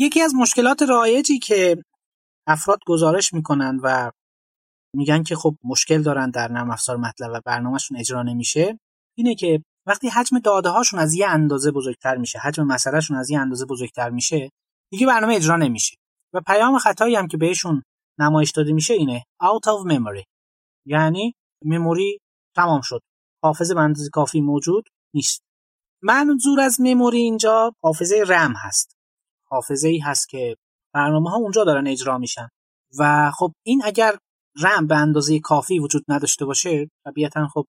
یکی از مشکلات رایجی که افراد گزارش می‌کنن و میگن که خب مشکل دارن در نرم افزار مطلب و برنامهشون اجرا نمیشه اینه که وقتی حجم داده هاشون از یه اندازه بزرگتر میشه حجم مسئلهشون از یه اندازه بزرگتر میشه دیگه برنامه اجرا نمیشه. و پیام خطایی هم که بهشون نمایش داده میشه اینه out of memory. یعنی مموری تمام شد. حافظه به اندازه کافی موجود نیست. منظور از مموری اینجا حافظه رم هست. حافظه ای هست که برنامه ها اونجا دارن اجرا میشن. و خب این اگر رم به اندازه کافی وجود نداشته باشه طبیعتا خب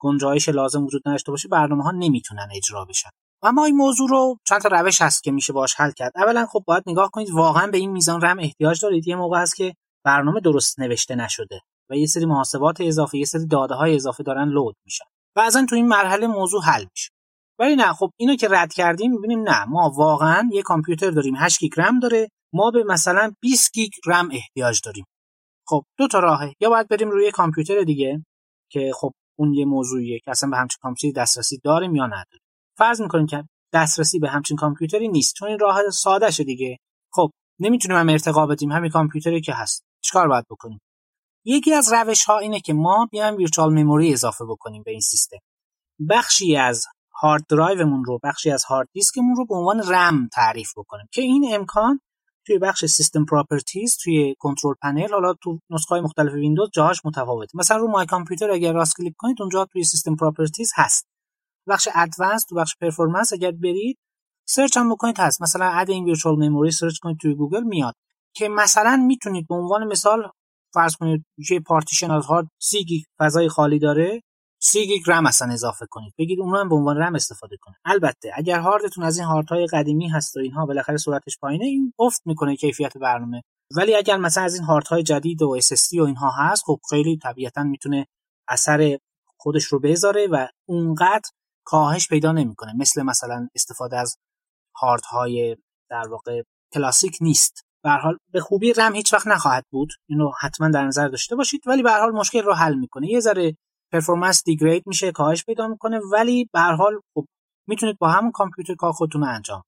گنجایش لازم وجود نداشته باشه برنامه ها نمی‌تونن اجرا بشن. اما این موضوع رو چند تا روش هست که میشه باش حل کرد. اولا خب باید نگاه کنید واقعا به این میزان رم احتیاج دارید. یه موقع هست که برنامه درست نوشته نشده و یه سری محاسبات اضافه یه سری داده های اضافه دارن لود میشن. بعضا تو این مرحله موضوع حل میشه. ولی نه خب اینو که رد کردیم می‌بینیم نه. ما واقعا یه کامپیوتر داریم 8 گیگ رم داره. ما به مثلا 20 گیگ رم احتیاج داریم. خب دو تا راهه. یا باید بریم روی کامپیوتر دیگه که خب اون یه موضوعیه که اصلا به همچین کامپیوتری دسترسی داریم یا نداریم. فرض می‌کنیم که دسترسی به همچین کامپیوتری نیست چون این راه ساده شه دیگه. خب نمی‌تونیم هم ارتقا بدیم همین کامپیوتری که هست. چیکار باید بکنیم؟ یکی از روش ها اینه که ما بیایم virtual memory اضافه بکنیم به این سیستم. بخشی از hard drive مون رو بخشی از hard disk مون رو به عنوان رم تعریف بکنیم که این امکان توی بخش system properties توی control panel حالا تو نسخه های مختلف ویندوز جاهاش متفاوته. مثلا رو My Computer اگر راست کلیک کنید اونجا توی system properties هست. بخش advanced تو بخش performance اگر برید search هم بکنید هست. مثلا adding virtual memory search کنید توی گوگل میاد. که مثلا می‌تونید به عنوان مثال فرض کنید یه پارتیشن از هارد 30 گیگ فضای خالی داره. 30 گیگ رم اصلا اضافه کنید. بگید اون رو هم به عنوان رم استفاده کنید. البته اگر هاردتون از این هاردهای قدیمی هست و اینها بالاخره سرعتش پایینه این افت می‌کنه کیفیت برنامه. ولی اگر مثلا از این هاردهای جدید و SSD و اینها هست خب خیلی طبیعتا می‌تونه اثر خودش رو بذاره و اونقدر کاهش پیدا نمی‌کنه. مثل مثلا استفاده از هاردهای در واقع کلاسیک نیست. به هر حال به خوبی رم هیچ وقت نخواهد بود. اینو حتما در نظر داشته باشید. ولی به هر حال مشکل رو حل می‌کنه. یه ذره performance degrade میشه کاهش پیدا می‌کنه ولی به هر حال خب می‌تونید با همون کامپیوتر کار خودتون انجام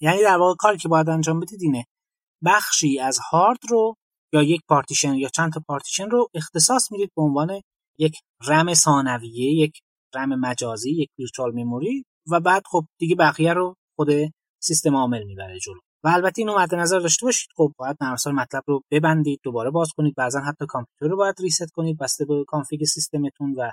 یعنی در واقع کاری که باید انجام بدید اینه بخشی از هارد رو یا یک پارتیشن یا چند تا پارتیشن رو اختصاص می‌دید به عنوان یک رم ثانویه یک رم مجازی یک virtual memory و بعد خب دیگه بقیه رو خود سیستم عامل می‌بره جلو. و البته اینو مد نظر داشته باشید. خب باید نرم MATLAB رو ببندید دوباره باز کنید. بعضا حتی کامپیوتر رو باید reset کنید. بسته به config سیستمتون و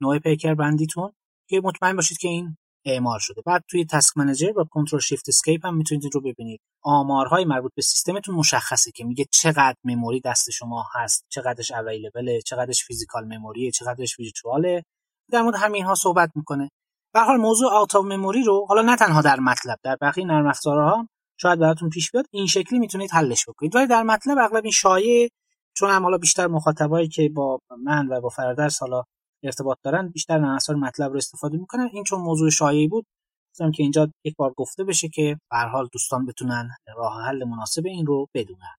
نوع پیکربندیتون که مطمئن باشید که این اعمال شده. بعد توی Task Manager با Control Shift Escape هم می‌تونید رو ببینید. آمارهای مربوط به سیستمتون مشخصه که میگه چقدر memory دست شما هست چقدرش available چقدرش physical memory چقدرش virtual ه در مورد همین ها صحبت می‌کنه. به حال موضوع آوت مموری رو حالا نه تنها در مطلب در بقیه نرم افزارها شاید براتون پیش بیاد این شکلی می‌تونید حلش بکنید. ولی در مطلب اغلب این شایع چون هم حالا بیشتر مخاطبایی که با من و با فرادرس حالا ارتباط دارن بیشتر عناصر مطلب رو استفاده می‌کنن. این چون موضوع شایعی بود مثلا که اینجا یک بار گفته بشه که به حال دوستان بتونن راه حل مناسب این رو بدونن.